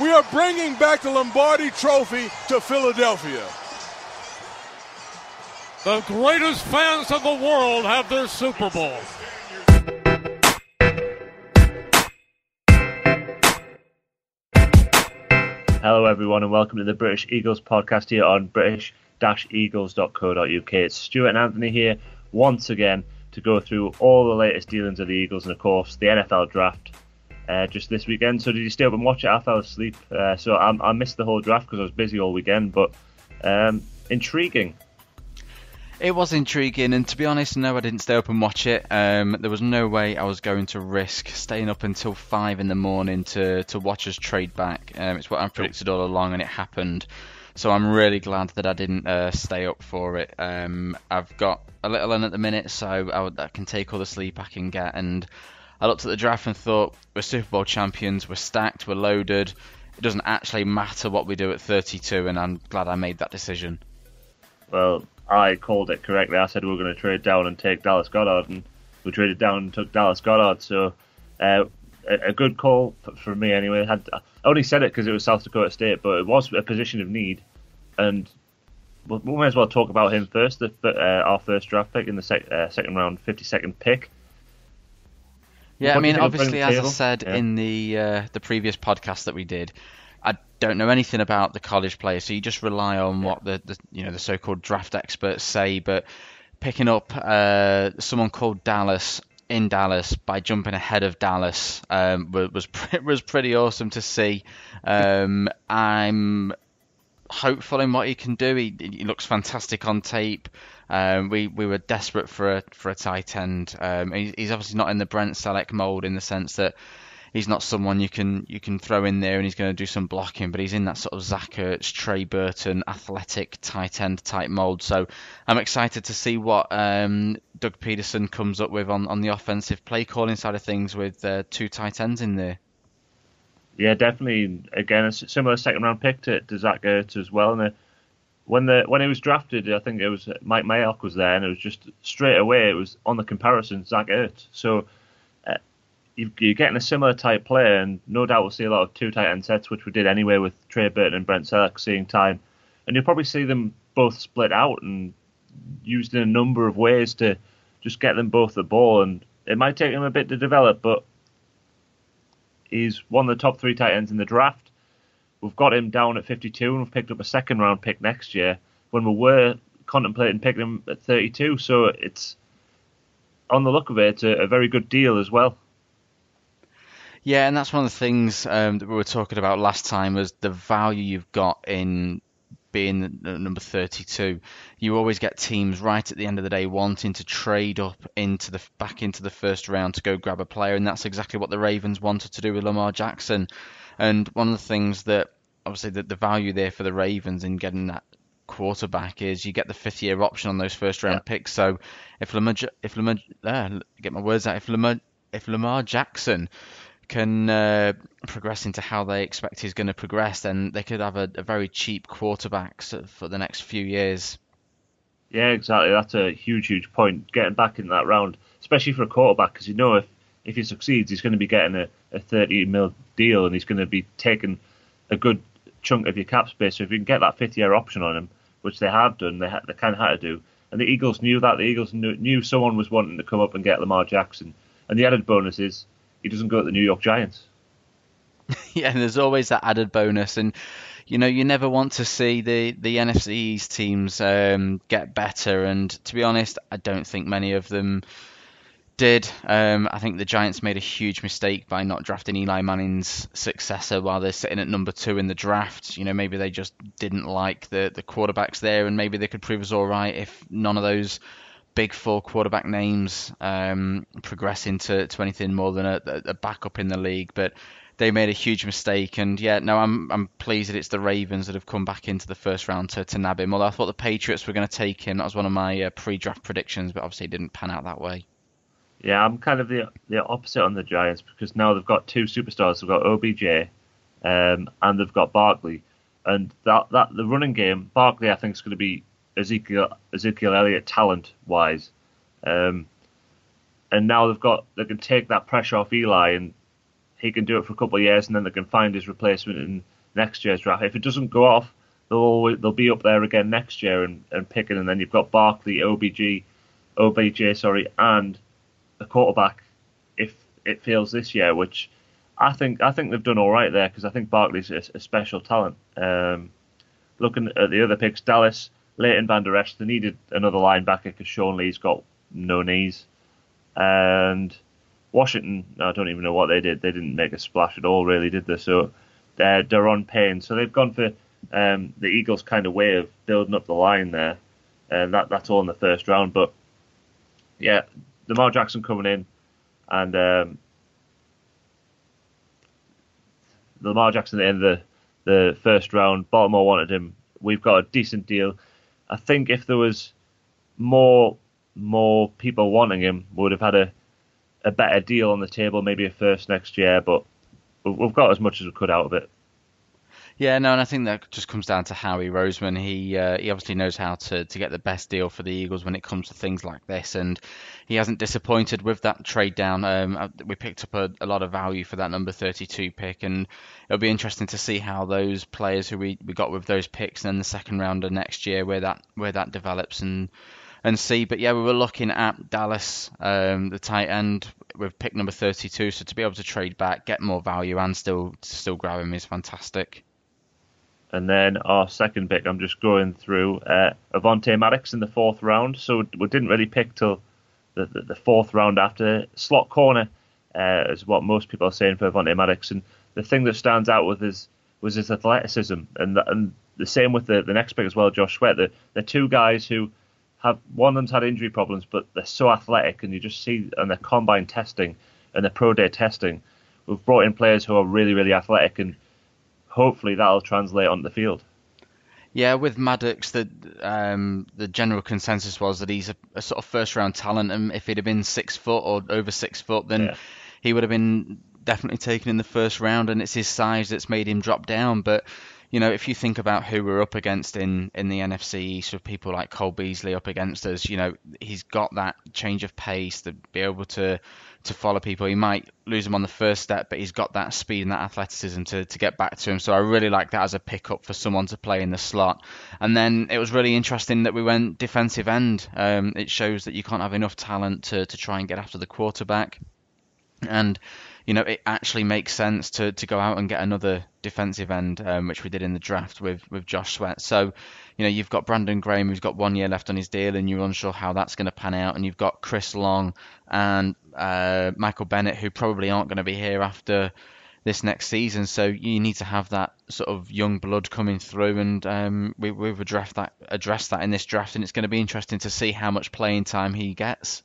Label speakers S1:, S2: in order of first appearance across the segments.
S1: we are bringing back the Lombardi Trophy to Philadelphia.
S2: The greatest fans of the world have their Super Bowl.
S3: Hello, everyone, and welcome to the British Eagles podcast here on british-eagles.co.uk. It's Stuart and Anthony here once again to go through all the latest dealings of the Eagles and, of course, the NFL draft uh, just this weekend. So, did you stay up and watch it? I fell asleep, uh, so I, I, missed the whole draft because I was busy all weekend. But um, intriguing.
S4: It was intriguing, and to be honest, no, I didn't stay up and watch it. Um, there was no way I was going to risk staying up until five in the morning to to watch us trade back. Um, it's what I predicted all along, and it happened. So I'm really glad that I didn't uh, stay up for it. Um, I've got a little in at the minute, so I, I can take all the sleep I can get. And I looked at the draft and thought, we're Super Bowl champions, we're stacked, we're loaded. It doesn't actually matter what we do at 32, and I'm glad I made that decision.
S3: Well, I called it correctly. I said we were going to trade down and take Dallas Goedert, and we traded down and took Dallas Goedert. So uh, a, a, good call for, me anyway. Had, I only said it because it was South Dakota State, but it was a position of need, and we, may as well talk about him first. The, uh, our first draft pick in the sec, uh, second round, fifty second pick.
S4: Yeah, what I mean, obviously, as I said yeah. in the uh, the previous podcast that we did, I don't know anything about the college player, so you just rely on yeah. what the, the you know the so-called draft experts say. But picking up uh, someone called Dallas in Dallas by jumping ahead of Dallas um, was was pretty awesome to see. Um, I'm hopeful in what he can do. He, he looks fantastic on tape. Um, we we were desperate for a for a tight end. Um, he's, he's obviously not in the Brent Celek mold in the sense that he's not someone you can you can throw in there and he's going to do some blocking, but he's in that sort of Zach Ertz, Trey Burton, athletic tight end type mold. So I'm excited to see what um, Doug Pederson comes up with on, on the offensive play calling side of things with uh, two tight ends in there.
S3: Yeah, definitely. Again, a similar second round pick to, to Zach Ertz as well. And when the when he was drafted, I think it was Mike Mayock was there, and it was just straight away it was on the comparison Zach Ertz. So uh, you're getting a similar type player, and no doubt we'll see a lot of two tight end sets, which we did anyway with Trey Burton and Brent Celek seeing time. And you'll probably see them both split out and used in a number of ways to just get them both the ball. And it might take him a bit to develop, but he's one of the top three tight ends in the draft. We've got him down at 52, and we've picked up a second round pick next year when we were contemplating picking him at 32. So it's on the look of it, it's a, a very good deal as well.
S4: Yeah, and that's one of the things um, that we were talking about last time was the value you've got in being number 32. You always get teams right at the end of the day wanting to trade up into the back into the first round to go grab a player, and that's exactly what the Ravens wanted to do with Lamar Jackson. And one of the things that obviously the, the value there for the Ravens in getting that quarterback is you get the fifth year option on those first round yeah. picks. So if Lamar if Lamar uh, get my words out if Lamar if Lamar Jackson can uh, progress into how they expect he's going to progress, then they could have a, a very cheap quarterback for the next few years.
S3: Yeah, exactly. That's a huge, huge point. Getting back in that round, especially for a quarterback, because you know if if he succeeds, he's going to be getting a, a 30 mil deal, and he's going to be taking a good chunk of your cap space. So if you can get that fifth year option on him, which they have done, they, ha- they kind of had to do, and the Eagles knew that. The Eagles knew, knew someone was wanting to come up and get Lamar Jackson, and the added bonus is he doesn't go to the New York Giants.
S4: yeah, and there's always that added bonus, and you know you never want to see the the NFC East teams um, get better. And to be honest, I don't think many of them did. Um, I think the Giants made a huge mistake by not drafting Eli Manning's successor while they're sitting at number two in the draft. You know, maybe they just didn't like the the quarterbacks there, and maybe they could prove us all right if none of those big four quarterback names um, progress into to anything more than a, a, backup in the league. But they made a huge mistake, and yeah, no, I'm I'm pleased that it's the Ravens that have come back into the first round to, to nab him. Although I thought the Patriots were going to take him, that was one of my uh, pre-draft predictions, but obviously it didn't pan out that way.
S3: Yeah, I'm kind of the the opposite on the Giants because now they've got two superstars. They've got OBJ, um, and they've got Barkley, and that that the running game, Barkley, I think is going to be Ezekiel Ezekiel Elliott talent wise, um, and now they've got they can take that pressure off Eli, and he can do it for a couple of years and then they can find his replacement in next year's draft. If it doesn't go off, they'll always, they'll be up there again next year and, and picking, and then you've got Barkley, OBG, OBJ, sorry, and a quarterback if it fails this year, which I think I think they've done all right there because I think Barkley's a, a special talent. Um, looking at the other picks, Dallas, Leighton Vander Esch, they needed another linebacker because Sean Lee's got no knees, and Washington, I don't even know what they did. They didn't make a splash at all, really, did they? So they're Da'Ron Payne. So they've gone for um, the Eagles' kind of way of building up the line there, and that that's all in the first round. But yeah, Lamar Jackson coming in, and um, Lamar Jackson at the the, the first round. Baltimore wanted him. We've got a decent deal. I think if there was more more people wanting him, we would have had a a better deal on the table, maybe a first next year. But we've got as much as we could out of it.
S4: Yeah, no, and I think that just comes down to Howie Roseman. He uh, he obviously knows how to, to get the best deal for the Eagles when it comes to things like this, and he hasn't disappointed with that trade down. Um, uh, we picked up a, a, lot of value for that number 32 pick, and it'll be interesting to see how those players who we, we got with those picks and the second rounder next year where that where that develops and and see. But yeah, we were looking at Dallas, um, the tight end with pick number 32. So to be able to trade back, get more value, and still still grab him is fantastic.
S3: And then our second pick, I'm just going through uh, Avonte Maddox in the fourth round. So we didn't really pick till the, the, the fourth round after slot corner, uh, is what most people are saying for Avonte Maddox. And the thing that stands out with his was his athleticism, and the, and the same with the, the next pick as well, Josh Sweat. The the two guys who have one of them's had injury problems, but they're so athletic, and you just see on their combine testing and their pro day testing, we've brought in players who are really really athletic and hopefully that'll translate on the field.
S4: Yeah, with Maddox, the um, the general consensus was that he's a, a, sort of first round talent, and if he'd have been six foot or over six foot, then yeah. he would have been definitely taken in the first round. And it's his size that's made him drop down. But you know, if you think about who we're up against in, in the NFC East with people like Cole Beasley up against us, you know, he's got that change of pace to be able to to follow people. He might lose him on the first step, but he's got that speed and that athleticism to, to get back to him. So I really like that as a pickup for someone to play in the slot. And then it was really interesting that we went defensive end. Um, it shows that you can't have enough talent to, to try and get after the quarterback. And you know, it actually makes sense to, to go out and get another defensive end, um, which we did in the draft with, with Josh Sweat. So, you know, you've got Brandon Graham who's got one year left on his deal, and you're unsure how that's going to pan out. And you've got Chris Long and uh, Michael Bennett who probably aren't going to be here after this next season. So you need to have that sort of young blood coming through, and um, we, we've addressed that addressed that in this draft, and it's going to be interesting to see how much playing time he gets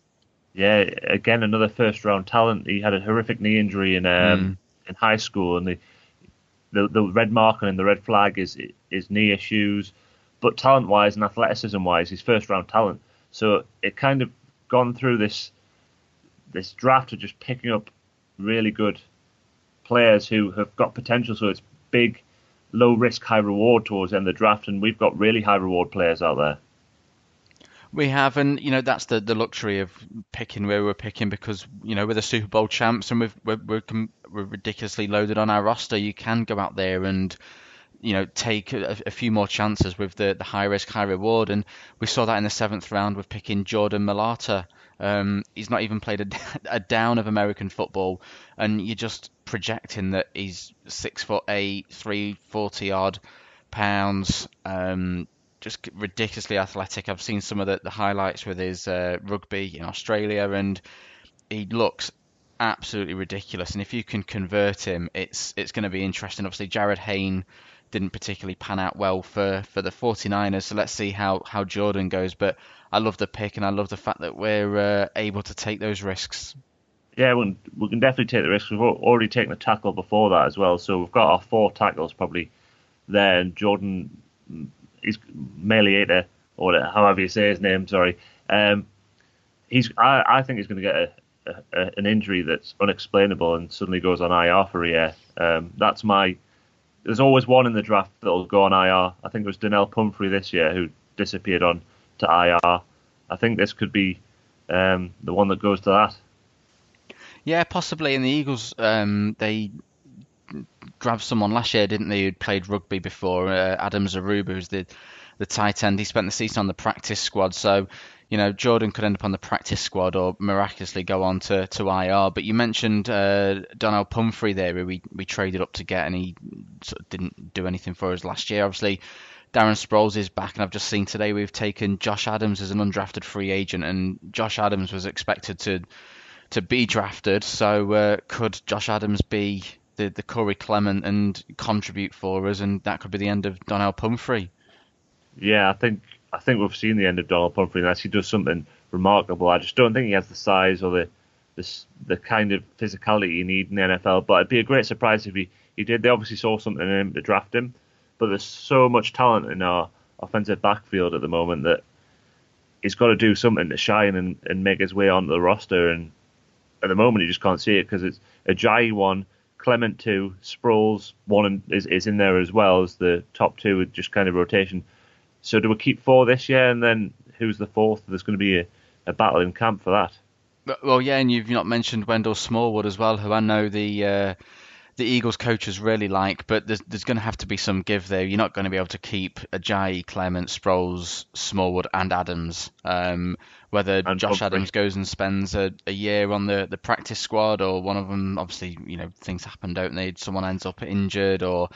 S3: yeah, again another first round talent. He had a horrific knee injury in um, mm. in high school, and the, the the red marker and the red flag is is knee issues. But talent wise and athleticism wise, he's first round talent. So it kind of gone through this this draft of just picking up really good players who have got potential. So it's big, low risk, high reward towards the end of the draft, and we've got really high reward players out there.
S4: We have, and you know that's the, the luxury of picking where we're picking because you know we're the Super Bowl champs and we've, we're we're, we're ridiculously loaded on our roster. You can go out there and you know take a, a, few more chances with the, the high risk high reward. And we saw that in the seventh round with picking Jordan Mailata um, he's not even played a, a, down of American football. And you're just projecting that he's six foot eight three forty odd pounds. Um, just ridiculously athletic. I've seen some of the, the highlights with his uh, rugby in Australia, and he looks absolutely ridiculous. And if you can convert him, it's it's going to be interesting. Obviously, Jarryd Hayne didn't particularly pan out well for, for the 49ers, so let's see how, how Jordan goes. But I love the pick, and I love the fact that we're uh, able to take those risks.
S3: Yeah, we can, definitely take the risks. We've already taken the tackle before that as well, so we've got our four tackles probably there, and Jordan he's Meliata or however you say his name. Sorry. Um, he's. I, I think he's going to get a, a, an injury that's unexplainable and suddenly goes on IR for a year. Um, that's my. There's always one in the draft that'll go on IR. I think it was Donnel Pumphrey this year who disappeared on to IR. I think this could be um, the one that goes to that.
S4: Yeah, possibly. And the Eagles, um, they grabbed someone last year, didn't they? Who'd played rugby before, uh, Adam Zaruba, who's the the tight end. He spent the season on the practice squad, so you know Jordan could end up on the practice squad or miraculously go on to, to IR. But you mentioned uh, Donnel Pumphrey there, who we, we traded up to get, and he sort of didn't do anything for us last year. Obviously, Darren Sproles is back, and I've just seen today we've taken Josh Adams as an undrafted free agent, and Josh Adams was expected to to be drafted. So uh, could Josh Adams be the the Corey Clement and contribute for us, and that could be the end of Donnel Pumphrey?
S3: Yeah, I think I think we've seen the end of Donnel Pumphrey unless he does something remarkable. I just don't think he has the size or the the, the kind of physicality you need in the NFL. But it'd be a great surprise if he, he did. They obviously saw something in him to draft him, but there's so much talent in our offensive backfield at the moment that he's got to do something to shine and, and make his way onto the roster. And at the moment, you just can't see it because it's Ajayi one, Clement two, Sproles one is, is in there as well as the top two with just kind of rotation. So do we keep four this year, and then who's the fourth? There's going to be a, a battle in camp for that.
S4: Well, yeah, and you've not mentioned Wendell Smallwood as well, who I know the uh, the Eagles coaches really like, but there's there's going to have to be some give there. You're not going to be able to keep Ajayi, Clement, Sproles, Smallwood, and Adams. Um, whether and Josh Adams goes and spends a, a year on the, the practice squad, or one of them, obviously, you know, things happen, don't they? Someone ends up injured, or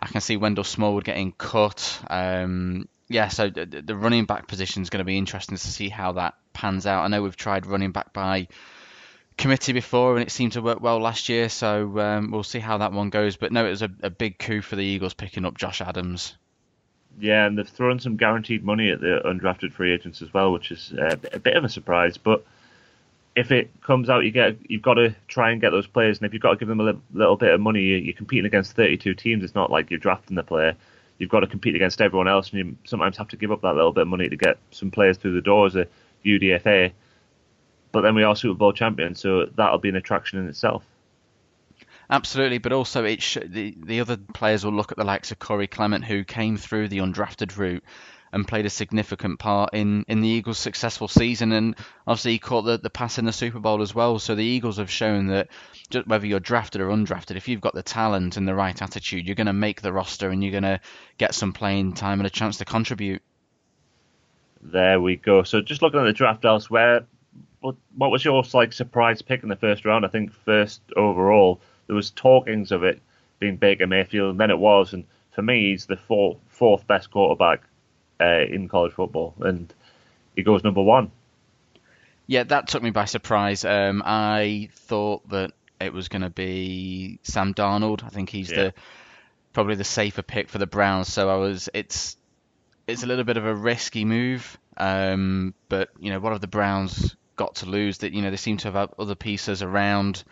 S4: I can see Wendell Smallwood getting cut. Um, yeah, so the, the running back position is going to be interesting to see how that pans out. I know we've tried running back by committee before and it seemed to work well last year, so um, we'll see how that one goes. But no, it was a, a, big coup for the Eagles picking up Josh Adams.
S3: Yeah, and they've thrown some guaranteed money at the undrafted free agents as well, which is uh, a bit of a surprise. But if it comes out, you get you've got to try and get those players, and if you've got to give them a little, little bit of money, you're competing against 32 teams. It's not like you're drafting the player you've got to compete against everyone else, and you sometimes have to give up that little bit of money to get some players through the doors. as a UDFA. But then we are Super Bowl champions, so that'll be an attraction in itself.
S4: Absolutely, but also it sh- the the other players will look at the likes of Corey Clement, who came through the undrafted route and played a significant part in, in the Eagles' successful season. And obviously, he caught the, the pass in the Super Bowl as well. So the Eagles have shown that just whether you're drafted or undrafted, if you've got the talent and the right attitude, you're going to make the roster and you're going to get some playing time and a chance to contribute.
S3: There we go. So just looking at the draft elsewhere, what, what was your like surprise pick in the first round? I think first overall there was talkings of it being Baker Mayfield, and then it was, and for me he's the fourth, fourth best quarterback uh, in college football, and he goes number one.
S4: Yeah, that took me by surprise. Um, I thought that it was going to be Sam Darnold. I think he's yeah. the probably the safer pick for the Browns. So I was it's it's a little bit of a risky move, um, but you know what have the Browns got to lose? That you know they seem to have other pieces around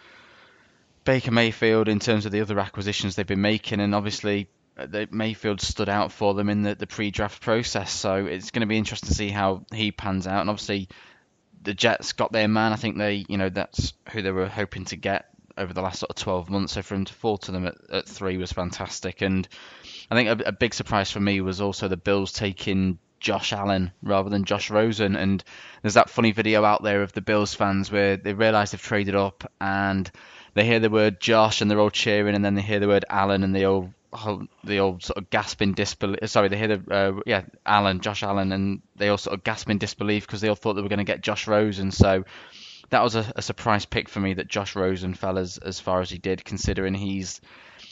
S4: Baker Mayfield in terms of the other acquisitions they've been making, and obviously uh, that Mayfield stood out for them in the, the pre-draft process. So it's going to be interesting to see how he pans out. And obviously, the Jets got their man. I think they, you know, that's who they were hoping to get over the last sort of 12 months. So for him to fall to them at, at three was fantastic. And I think a, a big surprise for me was also the Bills taking Josh Allen rather than Josh Rosen. And there's that funny video out there of the Bills fans where they realise they've traded up and they hear the word Josh and they're all cheering, and then they hear the word Allen and they all the old sort of gasping disbelief. Sorry, they hear the uh, yeah Allen, Josh Allen, and they all sort of gasp in disbelief because they all thought they were going to get Josh Rosen. So that was a, a, surprise pick for me that Josh Rosen fell as as far as he did, considering he's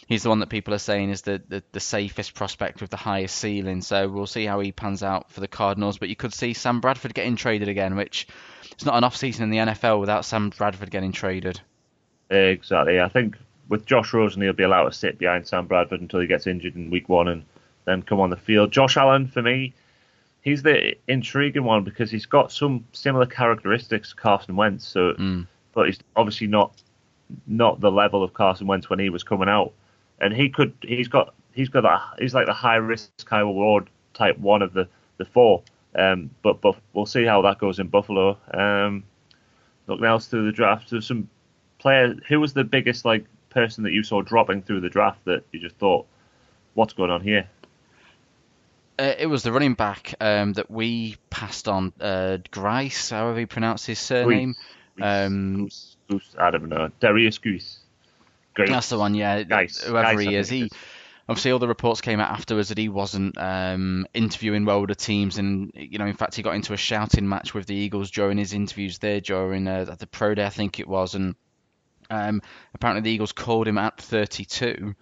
S4: he's the one that people are saying is the, the, the safest prospect with the highest ceiling. So we'll see how he pans out for the Cardinals. But you could see Sam Bradford getting traded again, which it's not an off season in the NFL without Sam Bradford getting traded.
S3: Exactly. I think with Josh Rosen, he'll be allowed to sit behind Sam Bradford until he gets injured in week one and then come on the field. Josh Allen, for me, he's the intriguing one because he's got some similar characteristics to Carson Wentz. So, mm. but he's obviously not not the level of Carson Wentz when he was coming out. And he could, he's got, he's got that, he's like the high risk, high reward type one of the the four. Um, but but we'll see how that goes in Buffalo. Um, looking else through the draft, there's some player who was the biggest like person that you saw dropping through the draft that you just thought, what's going on here?
S4: Uh, it was the running back um, that we passed on, uh, Grice, however you pronounce his surname. Um,
S3: Goose, Goose, I don't know. Darius Goose.
S4: That's the one, yeah. Nice. Whoever he is, he obviously all the reports came out afterwards that he wasn't um, interviewing well with the teams, and you know, in fact, he got into a shouting match with the Eagles during his interviews there during uh, the pro day, I think it was, and um, apparently the Eagles called him at 32,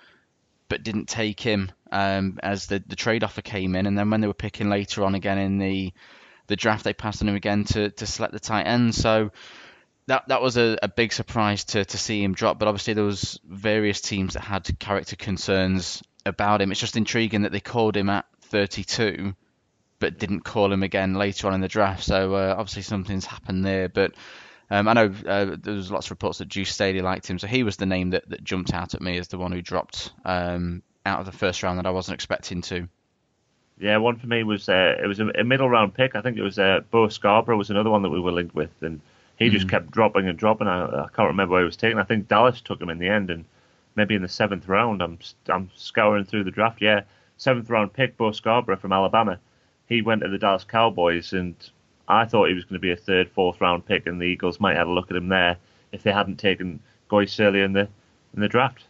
S4: but didn't take him um, as the the trade offer came in, and then when they were picking later on again in the the draft, they passed on him again to to select the tight end. So that that was a, a big surprise to to see him drop. But obviously there was various teams that had character concerns about him. It's just intriguing that they called him at 32, but didn't call him again later on in the draft. So uh, obviously something's happened there. But um, I know uh, there was lots of reports that Deuce Staley liked him, so he was the name that, that jumped out at me as the one who dropped um, out of the first round that I wasn't expecting to.
S3: Yeah, one for me was uh, it was a, a, middle round pick. I think it was uh, Bo Scarborough was another one that we were linked with, and he mm-hmm. just kept dropping and dropping. I, I can't remember where he was taken. I think Dallas took him in the end, and maybe in the seventh round. I'm I'm scouring through the draft. Yeah, seventh round pick, Bo Scarborough from Alabama. He went to the Dallas Cowboys, and I thought he was going to be a third, fourth round pick, and the Eagles might have a look at him there if they hadn't taken Goyce earlier in the in the draft.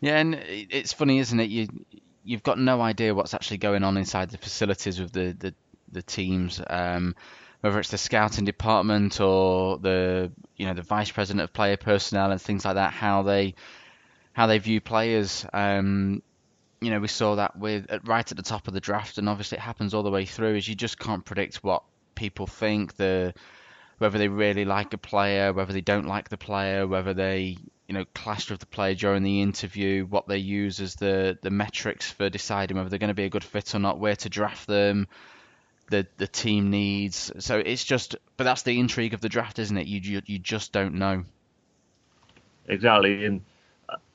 S4: Yeah, and it's funny, isn't it? You you've got no idea what's actually going on inside the facilities with the the, the teams. Um, whether it's the scouting department or the you know the vice president of player personnel and things like that, how they how they view players. Um, you know, we saw that with right at the top of the draft, and obviously it happens all the way through. Is you just can't predict what people think, the whether they really like a player, whether they don't like the player, whether they you know clashed with the player during the interview, what they use as the the metrics for deciding whether they're going to be a good fit or not, where to draft them the the team needs. So it's just, but that's the intrigue of the draft, isn't it? You you, you just don't know.
S3: Exactly, and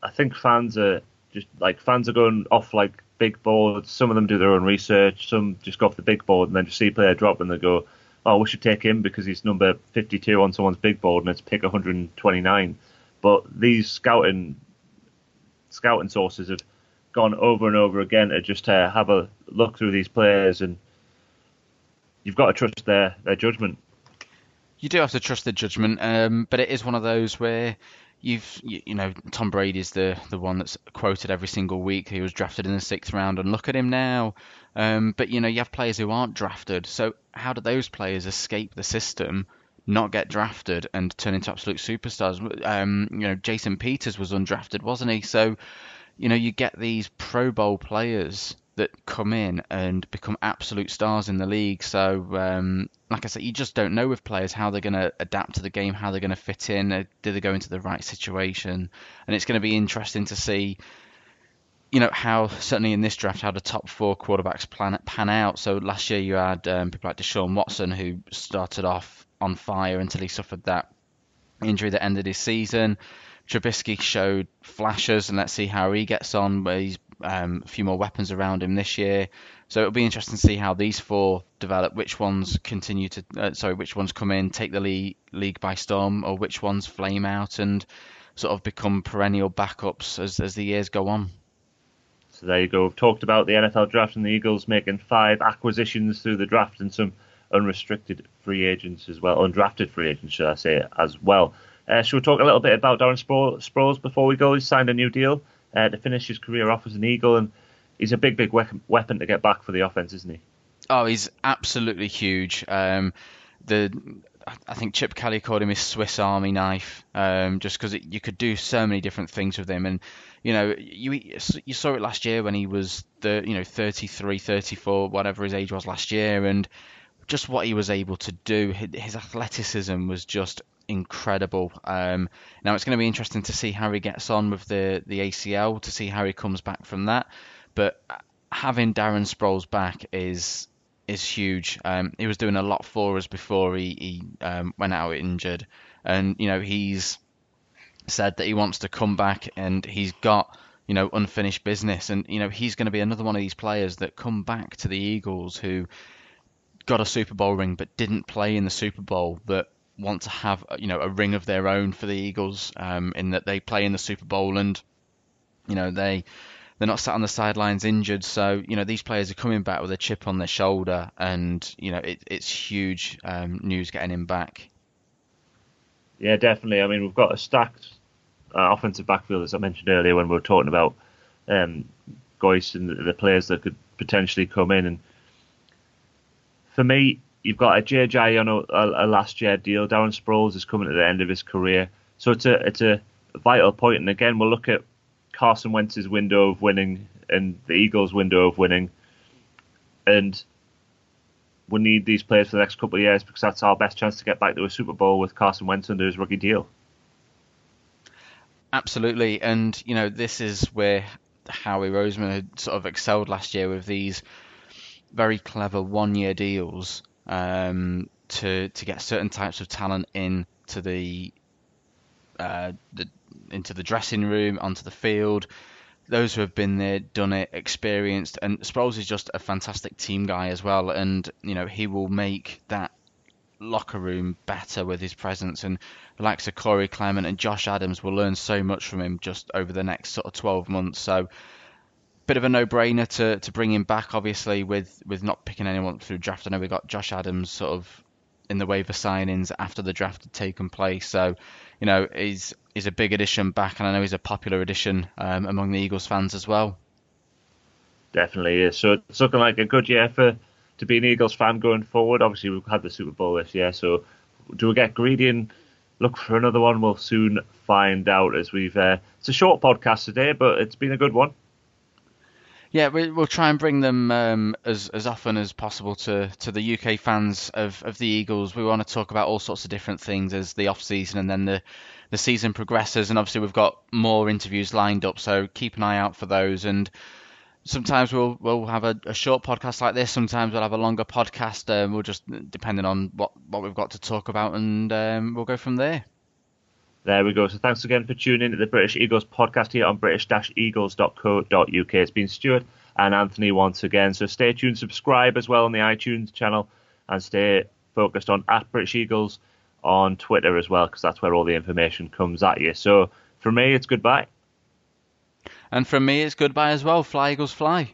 S3: I think fans are just like fans are going off like big boards. Some of them do their own research. Some just go off the big board and then just see a player drop and they go, "Oh, we should take him because he's number 52 on someone's big board and it's pick 129." But these scouting scouting sources have gone over and over again to just uh, have a look through these players and you've got to trust their their judgment.
S4: You do have to trust their judgment, um, but it is one of those where you've you, you, know Tom Brady's the the one that's quoted every single week. He was drafted in the sixth round, and look at him now. Um, but you know you have players who aren't drafted. So how do those players escape the system? Not get drafted and turn into absolute superstars. Um, you know, Jason Peters was undrafted, wasn't he? So, you know, you get these Pro Bowl players that come in and become absolute stars in the league. So, um, like I said, you just don't know with players how they're going to adapt to the game, how they're going to fit in, uh, do they go into the right situation, and it's going to be interesting to see. You know how certainly in this draft how the top four quarterbacks plan pan out. So last year you had um, people like Deshaun Watson who started off on fire until he suffered that injury that ended his season. Trubisky showed flashes, and let's see how he gets on. Where he's um, a few more weapons around him this year. So it'll be interesting to see how these four develop. Which ones continue to, uh, sorry, which ones come in, take the league, league by storm, or which ones flame out and sort of become perennial backups as as the years go on.
S3: So there you go. We've talked about the NFL draft and the Eagles making five acquisitions through the draft and some unrestricted free agents as well, undrafted free agents, should I say, as well. Uh, should we talk a little bit about Darren Sproles before we go? He's signed a new deal uh, to finish his career off as an Eagle, and he's a big, big weapon to get back for the offense, isn't he?
S4: Oh, he's absolutely huge. Um, the I think Chip Kelly called him his Swiss Army knife, um, just because you could do so many different things with him. And you know, you you saw it last year when he was the you know 33, 34, whatever his age was last year, and just what he was able to do. His athleticism was just incredible. Um, now it's going to be interesting to see how he gets on with the the ACL to see how he comes back from that. But having Darren Sproles back is is huge. Um, he was doing a lot for us before he, he um, went out injured, and you know he's said that he wants to come back and he's got you know unfinished business, and you know he's going to be another one of these players that come back to the Eagles who got a Super Bowl ring but didn't play in the Super Bowl that want to have you know a ring of their own for the Eagles um, in that they play in the Super Bowl and you know they they're not sat on the sidelines injured so you know these players are coming back with a chip on their shoulder and you know it, it's huge um, news getting him back
S3: Yeah, definitely. I mean, we've got a stacked uh, offensive backfield, as I mentioned earlier when we were talking about um, Goyce and the, the players that could potentially come in. And for me, you've got Ajayi on a, a, last year deal. Darren Sproles is coming to the end of his career, so it's a it's a vital point. And again, we'll look at Carson Wentz's window of winning and the Eagles' window of winning, and we need these players for the next couple of years because that's our best chance to get back to a Super Bowl with Carson Wentz under his rookie deal.
S4: Absolutely, and you know this is where Howie Roseman had sort of excelled last year with these very clever one-year deals um, to to get certain types of talent in to the, uh, the into the dressing room, onto the field. Those who have been there, done it, experienced, and Sproles is just a fantastic team guy as well. And you know he will make that locker room better with his presence. And the likes of Corey Clement and Josh Adams will learn so much from him just over the next sort of 12 months. So bit of a no-brainer to, to bring him back, obviously, with, with not picking anyone through draft. I know we got Josh Adams sort of in the waiver signings after the draft had taken place. So, you know, he's he's a big addition back, and I know he's a popular addition um, among the Eagles fans as well.
S3: Definitely is. So it's looking like a good year for to be an Eagles fan going forward. Obviously, we've had the Super Bowl this year, so do we get greedy and look for another one? We'll soon find out. As we've uh, it's a short podcast today, but it's been a good one.
S4: Yeah, we, will try and bring them um, as as often as possible to, to the UK fans of, of the Eagles. We want to talk about all sorts of different things as the off season and then the the season progresses. And obviously, we've got more interviews lined up, so keep an eye out for those. And sometimes we'll we'll have a, a, short podcast like this. Sometimes we'll have a longer podcast. Um, we'll just depending on what what we've got to talk about, and um, we'll go from there.
S3: There we go. So thanks again for tuning in to the British Eagles podcast here on british-eagles.co.uk. It's been Stuart and Anthony once again. So stay tuned, subscribe as well on the iTunes channel, and stay focused on at British Eagles on Twitter as well, because that's where all the information comes at you. So for me, it's goodbye.
S4: And from me, it's goodbye as well. Fly Eagles fly.